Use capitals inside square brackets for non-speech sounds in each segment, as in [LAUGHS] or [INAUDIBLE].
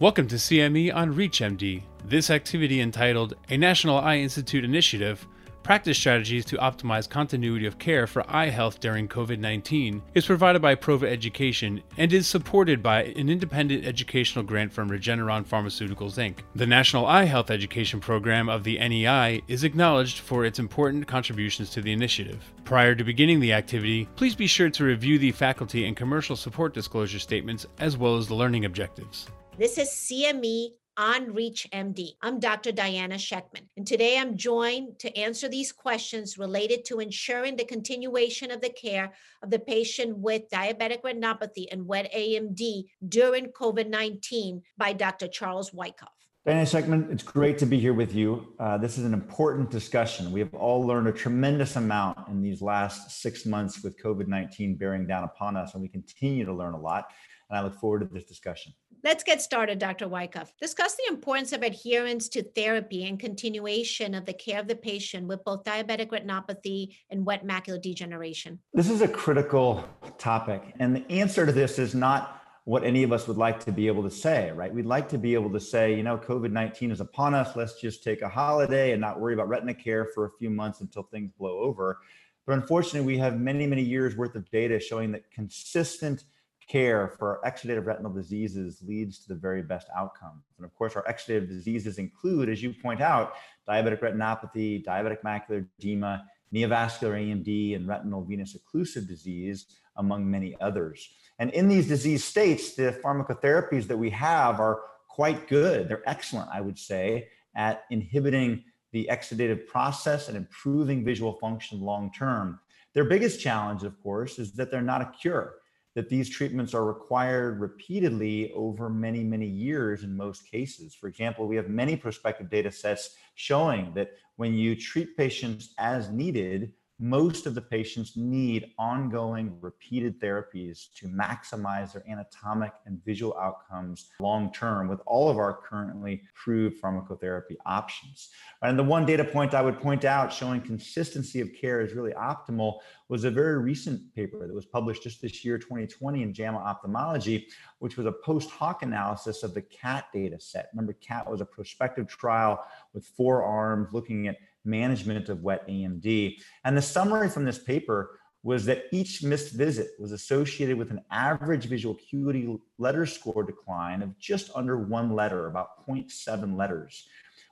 Welcome to CME on ReachMD. This activity entitled A National Eye Institute Initiative Practice Strategies to Optimize Continuity of Care for Eye Health During COVID 19 is provided by Prova Education and is supported by an independent educational grant from Regeneron Pharmaceuticals Inc. The National Eye Health Education Program of the NEI is acknowledged for its important contributions to the initiative. Prior to beginning the activity, please be sure to review the faculty and commercial support disclosure statements as well as the learning objectives. This is CME on ReachMD. I'm Dr. Diana Shechtman, and today I'm joined to answer these questions related to ensuring the continuation of the care of the patient with diabetic retinopathy and wet AMD during COVID 19 by Dr. Charles Wykoff. Diana Shechtman, it's great to be here with you. Uh, this is an important discussion. We have all learned a tremendous amount in these last six months with COVID 19 bearing down upon us, and we continue to learn a lot. And I look forward to this discussion. Let's get started, Dr. Wykoff. Discuss the importance of adherence to therapy and continuation of the care of the patient with both diabetic retinopathy and wet macular degeneration. This is a critical topic. And the answer to this is not what any of us would like to be able to say, right? We'd like to be able to say, you know, COVID 19 is upon us. Let's just take a holiday and not worry about retina care for a few months until things blow over. But unfortunately, we have many, many years worth of data showing that consistent care for exudative retinal diseases leads to the very best outcomes. And of course, our exudative diseases include, as you point out, diabetic retinopathy, diabetic macular edema, neovascular AMD, and retinal venous occlusive disease, among many others. And in these disease states, the pharmacotherapies that we have are quite good. They're excellent, I would say, at inhibiting the exudative process and improving visual function long term. Their biggest challenge, of course, is that they're not a cure that these treatments are required repeatedly over many, many years in most cases. For example, we have many prospective data sets showing that when you treat patients as needed, most of the patients need ongoing repeated therapies to maximize their anatomic and visual outcomes long term with all of our currently approved pharmacotherapy options. And the one data point I would point out showing consistency of care is really optimal was a very recent paper that was published just this year, 2020, in JAMA Ophthalmology, which was a post hoc analysis of the CATT data set. Remember, CATT was a prospective trial with four arms looking at management of wet AMD. And the summary from this paper was that each missed visit was associated with an average visual acuity letter score decline of just under one letter, about 0.7 letters,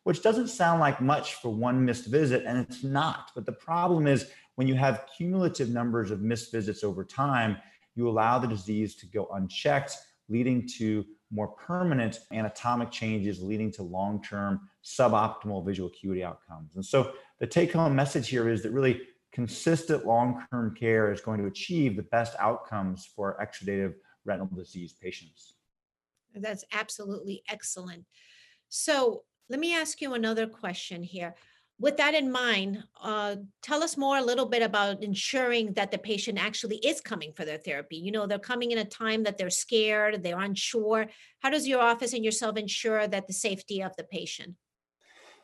which doesn't sound like much for one missed visit, and it's not. But the problem is when you have cumulative numbers of missed visits over time, you allow the disease to go unchecked, leading to more permanent anatomic changes leading to long term suboptimal visual acuity outcomes. And so the take home message here is that really consistent long term care is going to achieve the best outcomes for exudative retinal disease patients. That's absolutely excellent. So let me ask you another question here with that in mind, uh, tell us more a little bit about ensuring that the patient actually is coming for their therapy. You know, they're coming in a time that they're scared, they're unsure. How does your office and yourself ensure that the safety of the patient?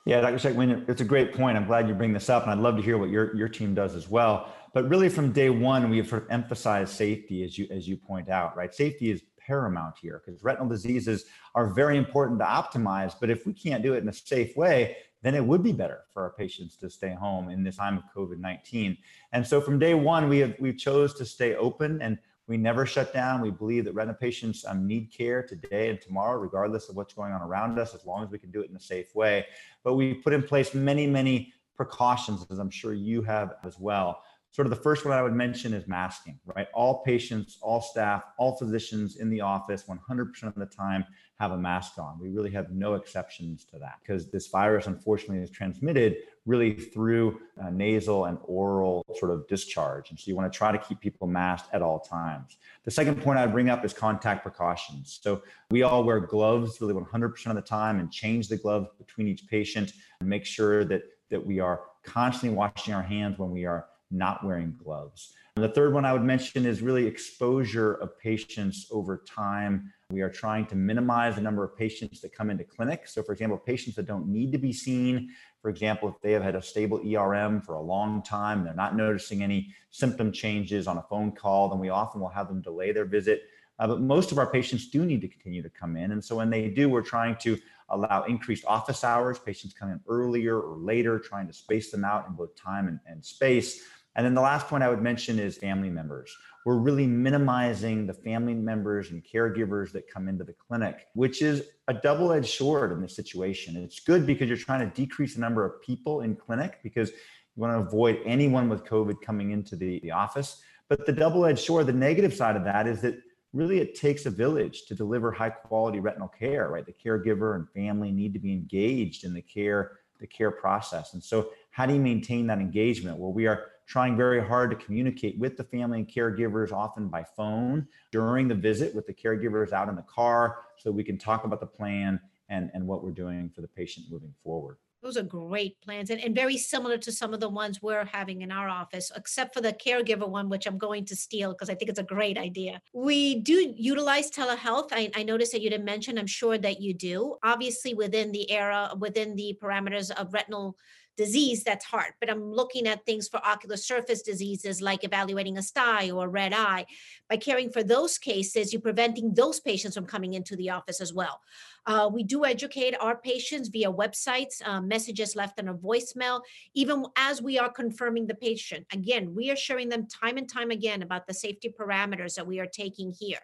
Yeah, Dr. Shechtman, it's a great point. I'm glad you bring this up, and I'd love to hear what your, your team does as well. But really, from day one, we have sort of emphasized safety, as you as you point out, right? Safety is paramount here because retinal diseases are very important to optimize. But if we can't do it in a safe way, then it would be better for our patients to stay home in this time of COVID-19. And so from day one, we have we chose to stay open and we never shut down. We believe that retina patients um, need care today and tomorrow, regardless of what's going on around us, as long as we can do it in a safe way. But we put in place many, many precautions, as I'm sure you have as well. Sort of the first one I would mention is masking, right? All patients, all staff, all physicians in the office, 100% of the time have a mask on. We really have no exceptions to that because this virus, unfortunately, is transmitted really through nasal and oral sort of discharge. And so you want to try to keep people masked at all times. The second point I'd bring up is contact precautions. So we all wear gloves really 100% of the time and change the glove between each patient and make sure that, that we are constantly washing our hands when we are not wearing gloves. And the third one I would mention is really exposure of patients over time we are trying to minimize the number of patients that come into clinic. So, for example, patients that don't need to be seen, for example, if they have had a stable ERM for a long time, they're not noticing any symptom changes on a phone call, then we often will have them delay their visit Uh, but most of our patients do need to continue to come in. And so when they do, we're trying to allow increased office hours, patients come in earlier or later, trying to space them out in both time and, and space. And then the last point I would mention is family members. We're really minimizing the family members and caregivers that come into the clinic, which is a double edged sword in this situation. It's good because you're trying to decrease the number of people in clinic because you want to avoid anyone with COVID coming into the, the office. But the double edged sword, the negative side of that is that really it takes a village to deliver high quality retinal care, right? The caregiver and family need to be engaged in the care, the care process. And so how do you maintain that engagement? Well, we are trying very hard to communicate with the family and caregivers, often by phone during the visit with the caregivers out in the car, so we can talk about the plan and, and what we're doing for the patient moving forward. Those are great plans and, and very similar to some of the ones we're having in our office, except for the caregiver one, which I'm going to steal because I think it's a great idea. We do utilize telehealth. I, I noticed that you didn't mention, I'm sure that you do. Obviously, within the era, within the parameters of retinal disease that's hard but i'm looking at things for ocular surface diseases like evaluating a sty or a red eye. By caring for those cases you're preventing those patients from coming into the office as well uh, we do educate our patients via websites uh, messages left on a voicemail even as we are confirming the patient again we are showing them time and time again about the safety parameters that we are taking here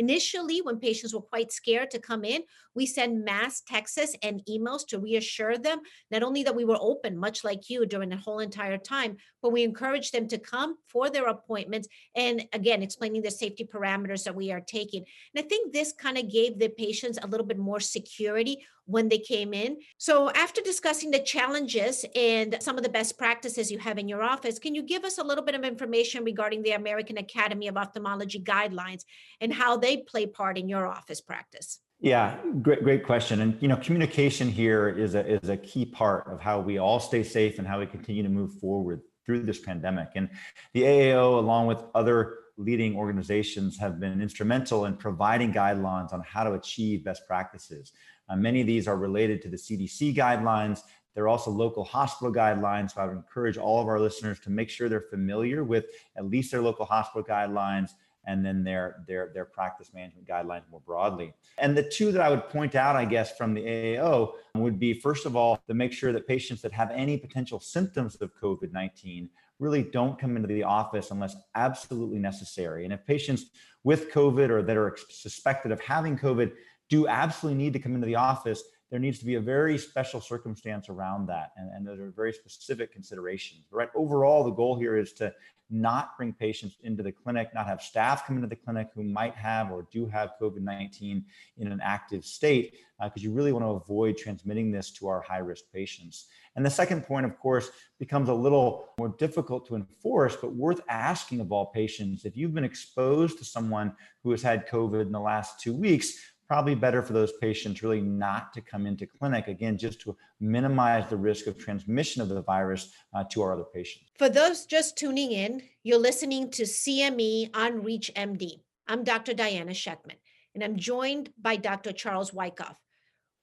Initially, when patients were quite scared to come in, we send mass texts and emails to reassure them not only that we were open, much like you during the whole entire time, but we encourage them to come for their appointments and again, explaining the safety parameters that we are taking. And I think this kind of gave the patients a little bit more security when they came in. So, after discussing the challenges and some of the best practices you have in your office, can you give us a little bit of information regarding the American Academy of Ophthalmology guidelines and how they play part in your office practice? Yeah, great, great question. And you know, communication here is a is a key part of how we all stay safe and how we continue to move forward through this pandemic. And the AAO, along with other leading organizations, have been instrumental in providing guidelines on how to achieve best practices. Uh, many of these are related to the CDC guidelines. There are also local hospital guidelines. So I would encourage all of our listeners to make sure they're familiar with at least their local hospital guidelines and then their their their practice management guidelines more broadly. And the two that I would point out, I guess, from the AAO would be first of all to make sure that patients that have any potential symptoms of COVID-19 really don't come into the office unless absolutely necessary. And if patients with COVID or that are suspected of having COVID do absolutely need to come into the office, there needs to be a very special circumstance around that. And, and are very specific considerations. Right. Overall, the goal here is to not bring patients into the clinic, not have staff come into the clinic who might have or do have COVID 19 in an active state, because uh, you really want to avoid transmitting this to our high risk patients. And the second point, of course, becomes a little more difficult to enforce, but worth asking of all patients. If you've been exposed to someone who has had COVID in the last two weeks, probably better for those patients really not to come into clinic again just to minimize the risk of transmission of the virus uh, to our other patients. For those just tuning in you're listening to cme on reach md i'm dr diana shechtman and i'm joined by dr charles wykoff.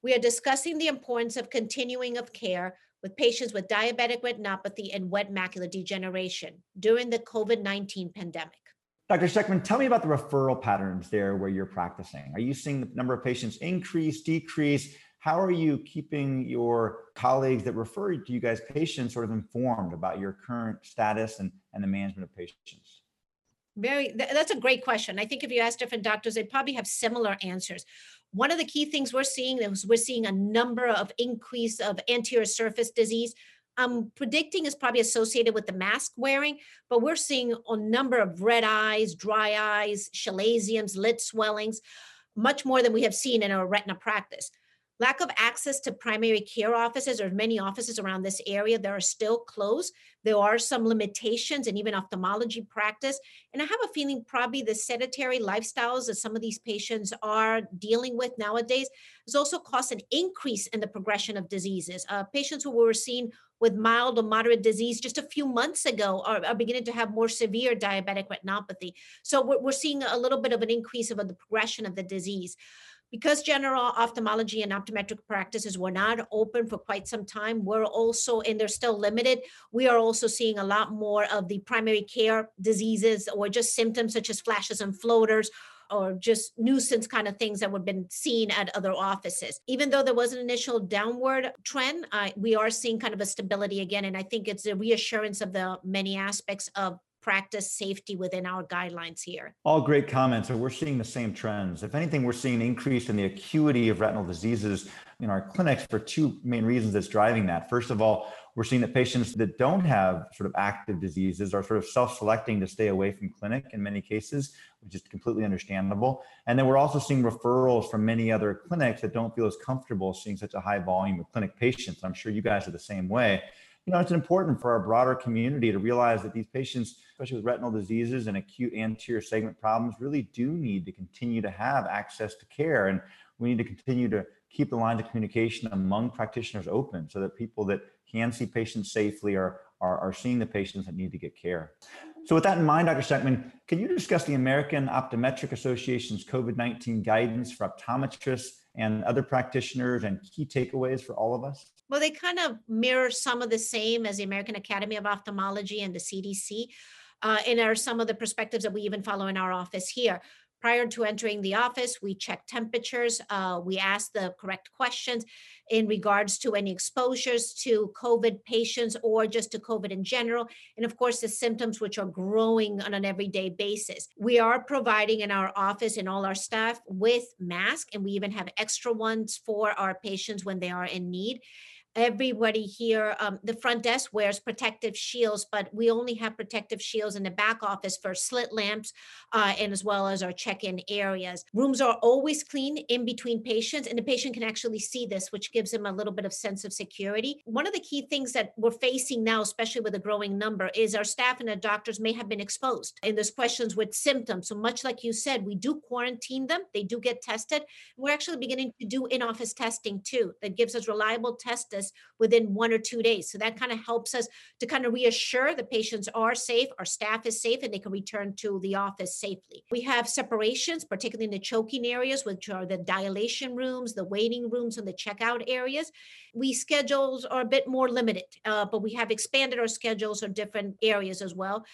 We are discussing the importance of continuing of care with patients with diabetic retinopathy and wet macular degeneration during the covid-19 pandemic Dr. Shechtman, tell me about the referral patterns there where you're practicing. Are you seeing the number of patients increase, decrease? How are you keeping your colleagues that refer to you guys patients sort of informed about your current status and, and the management of patients? Very, that's a great question. I think if you ask different doctors, they'd probably have similar answers. One of the key things we're seeing is we're seeing a number of increase of anterior surface disease, I'm predicting is probably associated with the mask wearing, but we're seeing a number of red eyes, dry eyes, chalazions, lid swellings, much more than we have seen in our retina practice. Lack of access to primary care offices or many offices around this area that are still closed. There are some limitations and even ophthalmology practice. And I have a feeling probably the sedentary lifestyles that some of these patients are dealing with nowadays has also caused an increase in the progression of diseases. Uh, patients who were seen with mild or moderate disease just a few months ago are, are beginning to have more severe diabetic retinopathy. So we're, we're seeing a little bit of an increase of the progression of the disease. Because general ophthalmology and optometric practices were not open for quite some time, we're also, and they're still limited, we are also seeing a lot more of the primary care diseases or just symptoms such as flashes and floaters or just nuisance kind of things that would have been seen at other offices. Even though there was an initial downward trend, uh, we are seeing kind of a stability again. And I think it's a reassurance of the many aspects of practice safety within our guidelines here. All great comments. So we're seeing the same trends. If anything, we're seeing an increase in the acuity of retinal diseases in our clinics for two main reasons that's driving that. First of all, we're seeing that patients that don't have sort of active diseases are sort of self-selecting to stay away from clinic in many cases, which is completely understandable. And then we're also seeing referrals from many other clinics that don't feel as comfortable seeing such a high volume of clinic patients. I'm sure you guys are the same way you know, it's important for our broader community to realize that these patients, especially with retinal diseases and acute anterior segment problems, really do need to continue to have access to care. And we need to continue to keep the lines of communication among practitioners open so that people that can see patients safely are, are, are seeing the patients that need to get care. So with that in mind, Dr. Shechtman, can you discuss the American Optometric Association's COVID-19 guidance for optometrists and other practitioners and key takeaways for all of us? Well, they kind of mirror some of the same as the American Academy of Ophthalmology and the CDC. Uh, and are some of the perspectives that we even follow in our office here. Prior to entering the office, we check temperatures. Uh, we ask the correct questions in regards to any exposures to COVID patients or just to COVID in general. And of course, the symptoms which are growing on an everyday basis. We are providing in our office and all our staff with masks, and we even have extra ones for our patients when they are in need everybody here um, the front desk wears protective shields but we only have protective shields in the back office for slit lamps uh, and as well as our check-in areas. Rooms are always clean in between patients and the patient can actually see this which gives them a little bit of sense of security. One of the key things that we're facing now especially with a growing number is our staff and the doctors may have been exposed and there's questions with symptoms. So much like you said we do quarantine them they do get tested. We're actually beginning to do in-office testing too that gives us reliable tests within one or two days. So that kind of helps us to kind of reassure the patients are safe, our staff is safe, and they can return to the office safely. We have separations, particularly in the choking areas, which are the dilation rooms, the waiting rooms, and the checkout areas. We schedules are a bit more limited, uh, but we have expanded our schedules on different areas as well.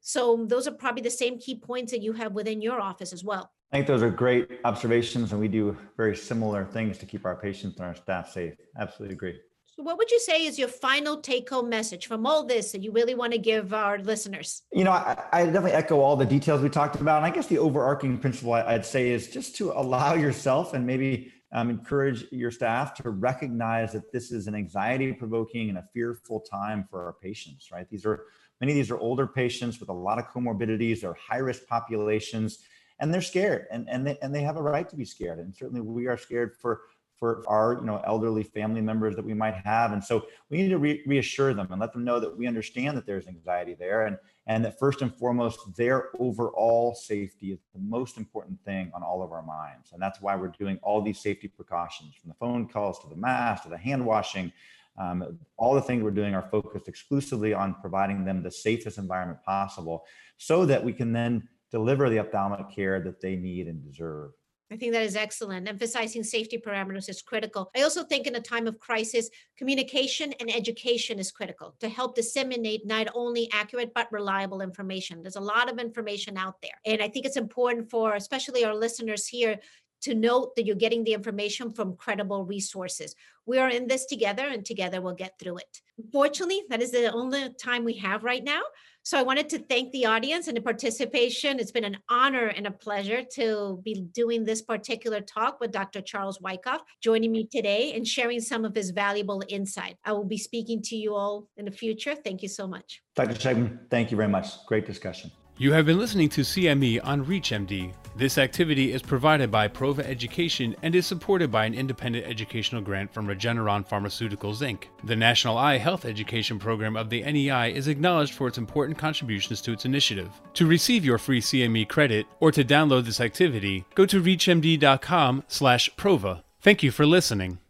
So those are probably the same key points that you have within your office as well. I think those are great observations, and we do very similar things to keep our patients and our staff safe. Absolutely agree. So, what would you say is your final take home message from all this that you really want to give our listeners? You know, I, I, definitely echo all the details we talked about. And I guess the overarching principle I'd say is just to allow [LAUGHS] yourself and maybe um, encourage your staff to recognize that this is an anxiety provoking and a fearful time for our patients, right? These are many of these are older patients with a lot of comorbidities, they're high risk populations, and they're scared and, and, they, and they have a right to be scared. And certainly we are scared for for our you know elderly family members that we might have. And so we need to re- reassure them and let them know that we understand that there's anxiety there and and that first and foremost their overall safety is the most important thing on all of our minds. And that's why we're doing all these safety precautions from the phone calls to the mask to the hand washing. Um, all the things we're doing are focused exclusively on providing them the safest environment possible so that we can then deliver the ophthalmic care that they need and deserve I think that is excellent. Emphasizing safety parameters is critical. I also think in a time of crisis, communication and education is critical to help disseminate not only accurate but reliable information. There's a lot of information out there. And I think it's important for especially our listeners here to note that you're getting the information from credible resources. We are in this together and together we'll get through it. Unfortunately, that is the only time we have right now. So I wanted to thank the audience and the participation. It's been an honor and a pleasure to be doing this particular talk with Dr. Charles Wykoff, joining me today and sharing some of his valuable insight. I will be speaking to you all in the future. Thank you so much. Dr. Shechtman, thank you very much. Great discussion. You have been listening to CME on ReachMD. This activity is provided by Prova Education and is supported by an independent educational grant from Regeneron Pharmaceuticals Inc. The National Eye Health Education Program of the NEI is acknowledged for its important contributions to its initiative. To receive your free CME credit or to download this activity, go to reachmd.com slash Prova. Thank you for listening.